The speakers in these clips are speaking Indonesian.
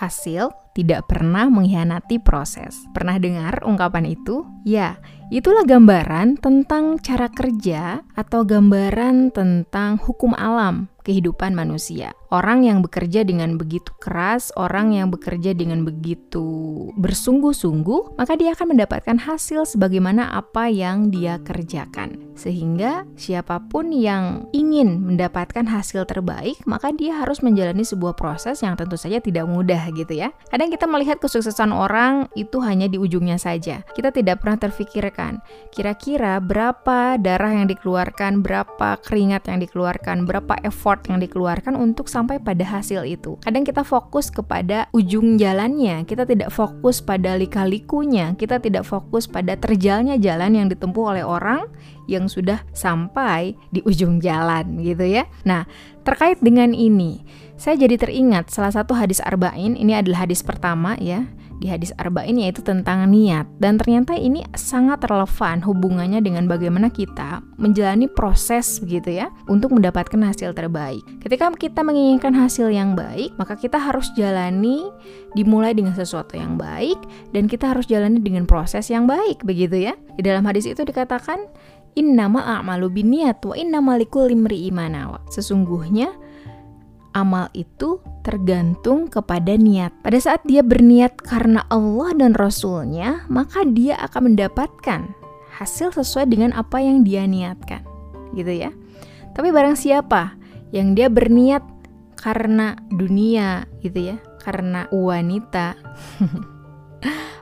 hasil tidak pernah mengkhianati proses. Pernah dengar ungkapan itu? Ya, itulah gambaran tentang cara kerja atau gambaran tentang hukum alam kehidupan manusia. Orang yang bekerja dengan begitu keras, orang yang bekerja dengan begitu bersungguh-sungguh, maka dia akan mendapatkan hasil sebagaimana apa yang dia kerjakan. Sehingga siapa pun yang ingin mendapatkan hasil terbaik, maka dia harus menjalani sebuah proses yang tentu saja tidak mudah gitu ya. Kadang kita melihat kesuksesan orang itu hanya di ujungnya saja. Kita tidak pernah terfikirkan kira-kira berapa darah yang dikeluarkan, berapa keringat yang dikeluarkan, berapa effort yang dikeluarkan untuk sampai pada hasil itu. Kadang kita fokus kepada ujung jalannya, kita tidak fokus pada lika-likunya, kita tidak fokus pada terjalnya jalan yang ditempuh oleh orang yang sudah sampai di ujung jalan gitu ya. Nah, terkait dengan ini, saya jadi teringat salah satu hadis arba'in, ini adalah hadis pertama ya di hadis arba'in yaitu tentang niat dan ternyata ini sangat relevan hubungannya dengan bagaimana kita menjalani proses begitu ya untuk mendapatkan hasil terbaik. Ketika kita menginginkan hasil yang baik, maka kita harus jalani dimulai dengan sesuatu yang baik dan kita harus jalani dengan proses yang baik begitu ya. Di dalam hadis itu dikatakan innama a'malu binniyat wa innama likulli imri'in Sesungguhnya amal itu tergantung kepada niat. Pada saat dia berniat karena Allah dan Rasulnya, maka dia akan mendapatkan hasil sesuai dengan apa yang dia niatkan. Gitu ya. Tapi barang siapa yang dia berniat karena dunia gitu ya, karena wanita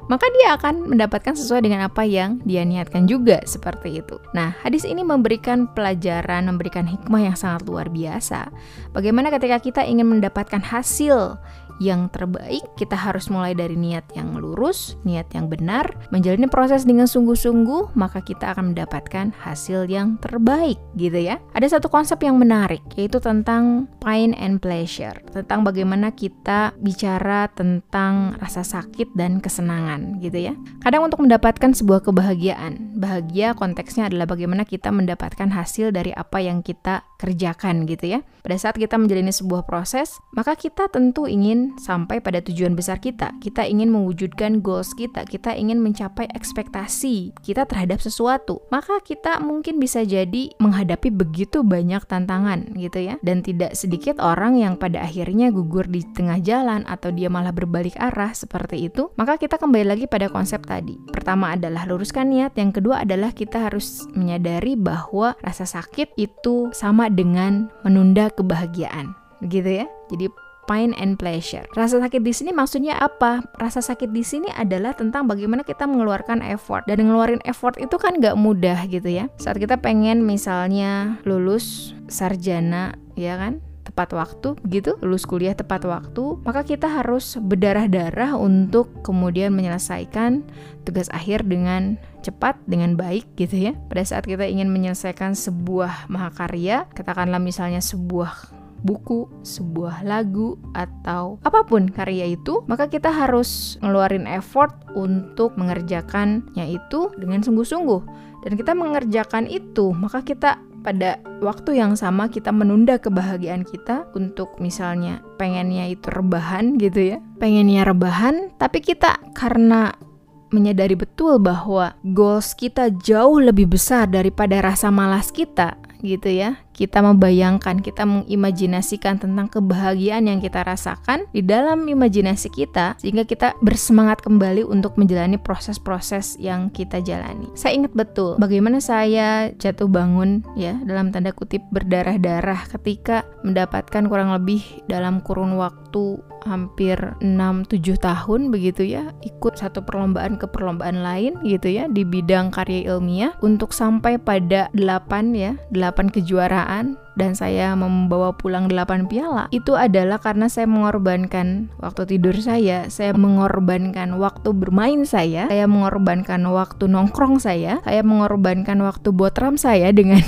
maka dia akan mendapatkan sesuai dengan apa yang dia niatkan juga seperti itu. Nah, hadis ini memberikan pelajaran, memberikan hikmah yang sangat luar biasa. Bagaimana ketika kita ingin mendapatkan hasil yang terbaik, kita harus mulai dari niat yang lurus, niat yang benar, menjalani proses dengan sungguh-sungguh, maka kita akan mendapatkan hasil yang terbaik, gitu ya. Ada satu konsep yang menarik, yaitu tentang pain and pleasure, tentang bagaimana kita bicara tentang rasa sakit dan kesenangan, gitu ya. Kadang untuk mendapatkan sebuah kebahagiaan, bahagia konteksnya adalah bagaimana kita mendapatkan hasil dari apa yang kita kerjakan, gitu ya. Pada saat kita menjalani sebuah proses, maka kita tentu ingin sampai pada tujuan besar kita. Kita ingin mewujudkan goals kita, kita ingin mencapai ekspektasi kita terhadap sesuatu. Maka kita mungkin bisa jadi menghadapi begitu banyak tantangan gitu ya. Dan tidak sedikit orang yang pada akhirnya gugur di tengah jalan atau dia malah berbalik arah seperti itu. Maka kita kembali lagi pada konsep tadi. Pertama adalah luruskan niat, yang kedua adalah kita harus menyadari bahwa rasa sakit itu sama dengan menunda kebahagiaan gitu ya. Jadi pain and pleasure. Rasa sakit di sini maksudnya apa? Rasa sakit di sini adalah tentang bagaimana kita mengeluarkan effort. Dan ngeluarin effort itu kan gak mudah gitu ya. Saat kita pengen misalnya lulus sarjana, ya kan? Tepat waktu gitu, lulus kuliah tepat waktu, maka kita harus berdarah-darah untuk kemudian menyelesaikan tugas akhir dengan cepat dengan baik gitu ya. Pada saat kita ingin menyelesaikan sebuah mahakarya, katakanlah misalnya sebuah buku, sebuah lagu, atau apa pun karya itu, maka kita harus ngeluarin effort untuk mengerjakannya itu dengan sungguh-sungguh. Dan kita mengerjakan itu, maka kita pada waktu yang sama kita menunda kebahagiaan kita untuk misalnya pengennya itu rebahan gitu ya. Pengennya rebahan, tapi kita karena menyadari betul bahwa goals kita jauh lebih besar daripada rasa malas kita gitu ya kita membayangkan, kita mengimajinasikan tentang kebahagiaan yang kita rasakan di dalam imajinasi kita sehingga kita bersemangat kembali untuk menjalani proses-proses yang kita jalani. Saya ingat betul bagaimana saya jatuh bangun ya dalam tanda kutip berdarah-darah ketika mendapatkan kurang lebih dalam kurun waktu hampir 6-7 tahun begitu ya ikut satu perlombaan ke perlombaan lain gitu ya di bidang karya ilmiah untuk sampai pada 8 ya 8 kejuaraan dan saya membawa pulang 8 piala itu adalah karena saya mengorbankan waktu tidur saya, saya mengorbankan waktu bermain saya, saya mengorbankan waktu nongkrong saya, saya mengorbankan waktu buat ram saya dengan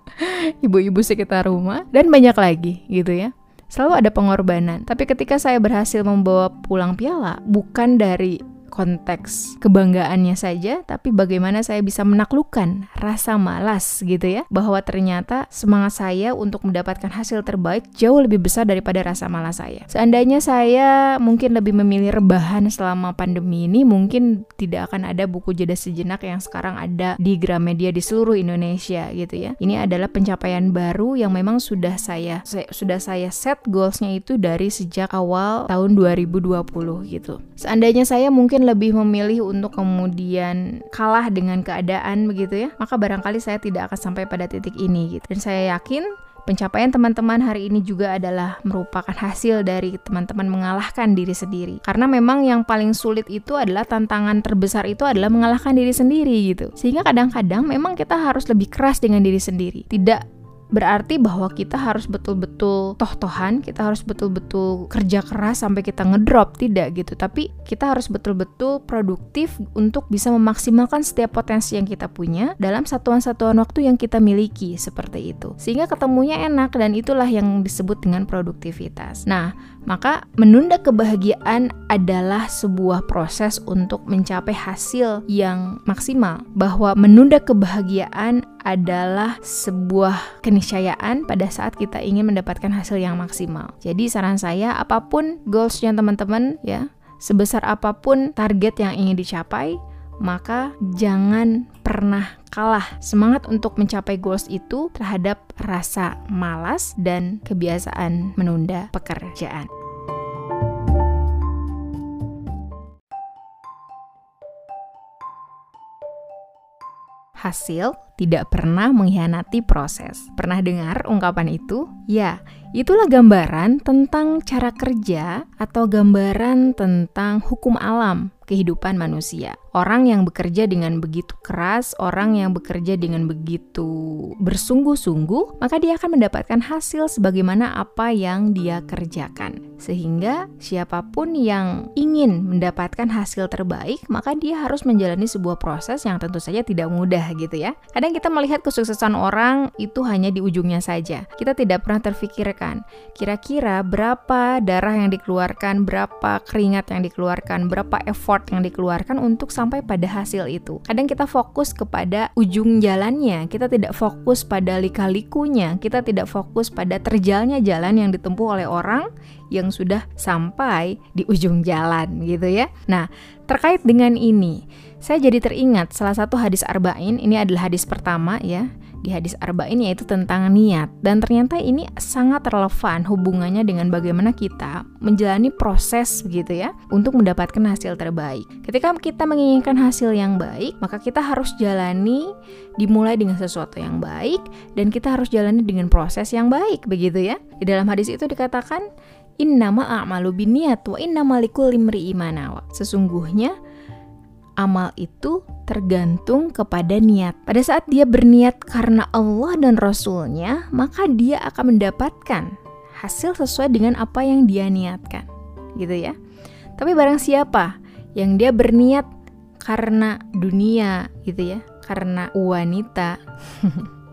ibu-ibu sekitar rumah dan banyak lagi gitu ya. Selalu ada pengorbanan. Tapi ketika saya berhasil membawa pulang piala bukan dari konteks kebanggaannya saja, tapi bagaimana saya bisa menaklukkan rasa malas gitu ya, bahwa ternyata semangat saya untuk mendapatkan hasil terbaik jauh lebih besar daripada rasa malas saya. Seandainya saya mungkin lebih memilih rebahan selama pandemi ini, mungkin tidak akan ada buku jeda sejenak yang sekarang ada di Gramedia di seluruh Indonesia gitu ya. Ini adalah pencapaian baru yang memang sudah saya, saya sudah saya set goalsnya itu dari sejak awal tahun 2020 gitu. Seandainya saya mungkin lebih memilih untuk kemudian kalah dengan keadaan begitu ya, maka barangkali saya tidak akan sampai pada titik ini gitu. Dan saya yakin Pencapaian teman-teman hari ini juga adalah merupakan hasil dari teman-teman mengalahkan diri sendiri. Karena memang yang paling sulit itu adalah tantangan terbesar itu adalah mengalahkan diri sendiri gitu. Sehingga kadang-kadang memang kita harus lebih keras dengan diri sendiri. Tidak berarti bahwa kita harus betul-betul toh-tohan, kita harus betul-betul kerja keras sampai kita ngedrop, tidak gitu. Tapi kita harus betul-betul produktif untuk bisa memaksimalkan setiap potensi yang kita punya dalam satuan-satuan waktu yang kita miliki seperti itu. Sehingga ketemunya enak dan itulah yang disebut dengan produktivitas. Nah, maka menunda kebahagiaan adalah sebuah proses untuk mencapai hasil yang maksimal. Bahwa menunda kebahagiaan adalah sebuah keniscayaan pada saat kita ingin mendapatkan hasil yang maksimal. Jadi saran saya apa pun goalsnya teman-teman ya, sebesar apa pun target yang ingin dicapai, maka jangan pernah kalah semangat untuk mencapai goals itu terhadap rasa malas dan kebiasaan menunda pekerjaan. Hasil tidak pernah mengkhianati proses. Pernah dengar ungkapan itu? Ya, itulah gambaran tentang cara kerja atau gambaran tentang hukum alam kehidupan manusia. Orang yang bekerja dengan begitu keras, orang yang bekerja dengan begitu bersungguh-sungguh, maka dia akan mendapatkan hasil sebagaimana apa yang dia kerjakan. Sehingga siapa pun yang ingin mendapatkan hasil terbaik, maka dia harus menjalani sebuah proses yang tentu saja tidak mudah gitu ya. Kadang kita melihat kesuksesan orang itu hanya di ujungnya saja. Kita tidak pernah terfikirkan kira-kira berapa darah yang dikeluarkan, berapa keringat yang dikeluarkan, berapa effort yang dikeluarkan untuk sampai pada hasil itu. Kadang kita fokus kepada ujung jalannya, kita tidak fokus pada lika-likunya, kita tidak fokus pada terjalnya jalan yang ditempuh oleh orang yang sudah sampai di ujung jalan gitu ya. Nah, terkait dengan ini, saya jadi teringat salah satu hadis arba'in, ini adalah hadis pertama ya di hadis arba'in yaitu tentang niat dan ternyata ini sangat relevan hubungannya dengan bagaimana kita menjalani proses begitu ya untuk mendapatkan hasil terbaik. Ketika kita menginginkan hasil yang baik, maka kita harus jalani dimulai dengan sesuatu yang baik dan kita harus jalani dengan proses yang baik begitu ya. Di dalam hadis itu dikatakan Innama a'malu biniat wa innama likulli imri'in Sesungguhnya amal itu tergantung kepada niat. Pada saat dia berniat karena Allah dan Rasulnya, maka dia akan mendapatkan hasil sesuai dengan apa yang dia niatkan. Gitu ya. Tapi barang siapa yang dia berniat karena dunia gitu ya, karena wanita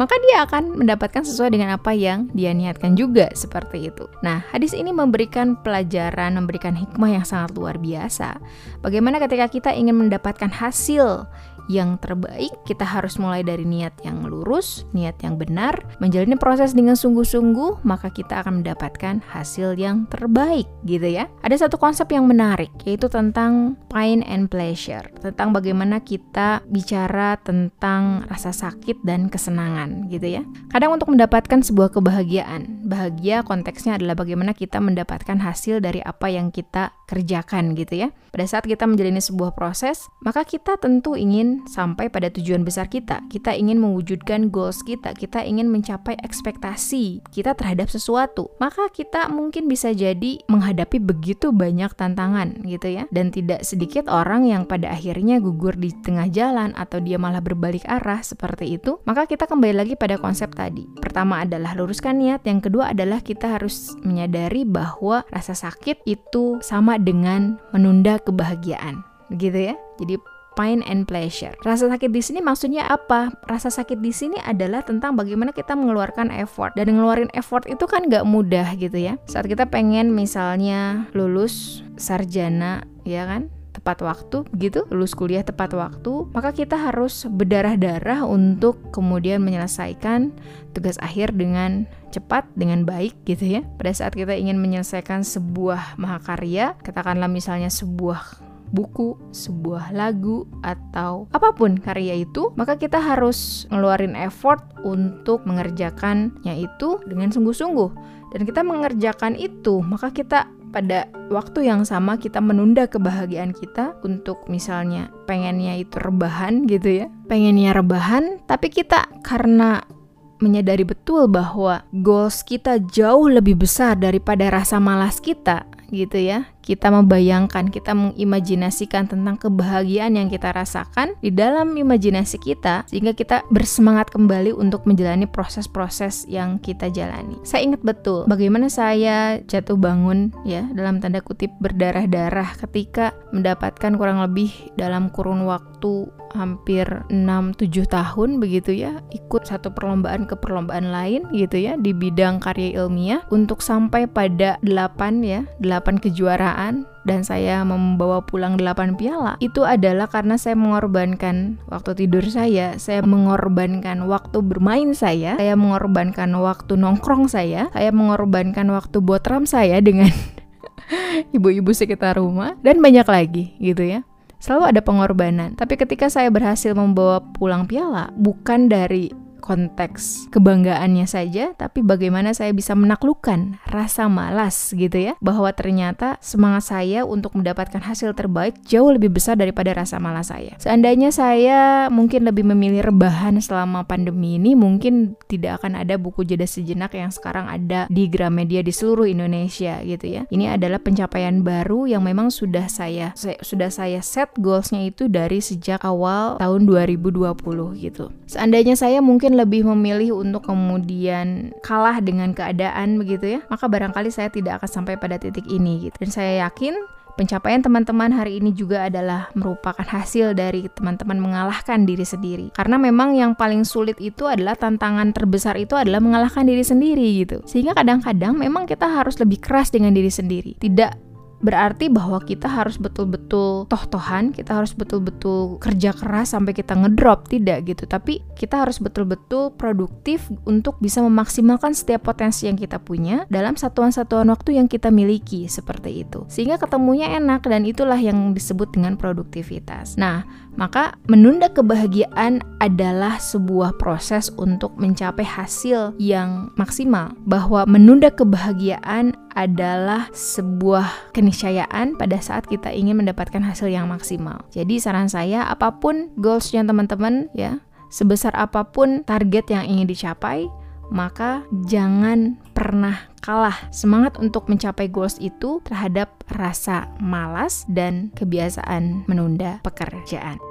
maka dia akan mendapatkan sesuai dengan apa yang dia niatkan juga seperti itu. Nah, hadis ini memberikan pelajaran, memberikan hikmah yang sangat luar biasa. Bagaimana ketika kita ingin mendapatkan hasil yang terbaik, kita harus mulai dari niat yang lurus, niat yang benar, menjalani proses dengan sungguh-sungguh, maka kita akan mendapatkan hasil yang terbaik, gitu ya. Ada satu konsep yang menarik, yaitu tentang pain and pleasure, tentang bagaimana kita bicara tentang rasa sakit dan kesenangan, gitu ya. Kadang untuk mendapatkan sebuah kebahagiaan, bahagia konteksnya adalah bagaimana kita mendapatkan hasil dari apa yang kita kerjakan, gitu ya. Pada saat kita menjalani sebuah proses, maka kita tentu ingin sampai pada tujuan besar kita. Kita ingin mewujudkan goals kita, kita ingin mencapai ekspektasi kita terhadap sesuatu. Maka kita mungkin bisa jadi menghadapi begitu banyak tantangan gitu ya. Dan tidak sedikit orang yang pada akhirnya gugur di tengah jalan atau dia malah berbalik arah seperti itu. Maka kita kembali lagi pada konsep tadi. Pertama adalah luruskan niat, yang kedua adalah kita harus menyadari bahwa rasa sakit itu sama dengan menunda kebahagiaan. Begitu ya. Jadi pain and pleasure. Rasa sakit di sini maksudnya apa? Rasa sakit di sini adalah tentang bagaimana kita mengeluarkan effort. Dan ngeluarin effort itu kan nggak mudah gitu ya. Saat kita pengen misalnya lulus sarjana, ya kan? tepat waktu begitu, lulus kuliah tepat waktu, maka kita harus berdarah-darah untuk kemudian menyelesaikan tugas akhir dengan cepat dengan baik gitu ya. Pada saat kita ingin menyelesaikan sebuah mahakarya, katakanlah misalnya sebuah buku, sebuah lagu, atau apa pun karya itu, maka kita harus ngeluarin effort untuk mengerjakannya itu dengan sungguh-sungguh. Dan kita mengerjakan itu, maka kita pada waktu yang sama kita menunda kebahagiaan kita untuk misalnya pengennya itu rebahan gitu ya. Pengennya rebahan, tapi kita karena menyadari betul bahwa goals kita jauh lebih besar daripada rasa malas kita gitu ya kita membayangkan, kita mengimajinasikan tentang kebahagiaan yang kita rasakan di dalam imajinasi kita sehingga kita bersemangat kembali untuk menjalani proses-proses yang kita jalani. Saya ingat betul bagaimana saya jatuh bangun ya dalam tanda kutip berdarah-darah ketika mendapatkan kurang lebih dalam kurun waktu hampir 6-7 tahun begitu ya ikut satu perlombaan ke perlombaan lain gitu ya di bidang karya ilmiah untuk sampai pada 8 ya 8 kejuaraan dan saya membawa pulang 8 piala itu adalah karena saya mengorbankan waktu tidur saya, saya mengorbankan waktu bermain saya, saya mengorbankan waktu nongkrong saya, saya mengorbankan waktu botram saya dengan ibu-ibu sekitar rumah dan banyak lagi gitu ya selalu ada pengorbanan. Tapi ketika saya berhasil membawa pulang piala, bukan dari konteks kebanggaannya saja, tapi bagaimana saya bisa menaklukkan rasa malas gitu ya, bahwa ternyata semangat saya untuk mendapatkan hasil terbaik jauh lebih besar daripada rasa malas saya. Seandainya saya mungkin lebih memilih rebahan selama pandemi ini, mungkin tidak akan ada buku jeda sejenak yang sekarang ada di Gramedia di seluruh Indonesia gitu ya. Ini adalah pencapaian baru yang memang sudah saya, saya sudah saya set goalsnya itu dari sejak awal tahun 2020 gitu. Seandainya saya mungkin mungkin lebih memilih untuk kemudian kalah dengan keadaan begitu ya, maka barangkali saya tidak akan sampai pada titik ini gitu. Dan saya yakin Pencapaian teman-teman hari ini juga adalah merupakan hasil dari teman-teman mengalahkan diri sendiri. Karena memang yang paling sulit itu adalah tantangan terbesar itu adalah mengalahkan diri sendiri gitu. Sehingga kadang-kadang memang kita harus lebih keras dengan diri sendiri. Tidak berarti bahwa kita harus betul-betul toh-tohan, kita harus betul-betul kerja keras sampai kita ngedrop, tidak gitu. Tapi kita harus betul-betul produktif untuk bisa memaksimalkan setiap potensi yang kita punya dalam satuan-satuan waktu yang kita miliki seperti itu. Sehingga ketemunya enak dan itulah yang disebut dengan produktivitas. Nah, maka menunda kebahagiaan adalah sebuah proses untuk mencapai hasil yang maksimal. Bahwa menunda kebahagiaan adalah sebuah keniscayaan pada saat kita ingin mendapatkan hasil yang maksimal. Jadi saran saya apa pun goalsnya teman-teman ya, sebesar apa pun target yang ingin dicapai, maka jangan pernah kalah semangat untuk mencapai goals itu terhadap rasa malas dan kebiasaan menunda pekerjaan.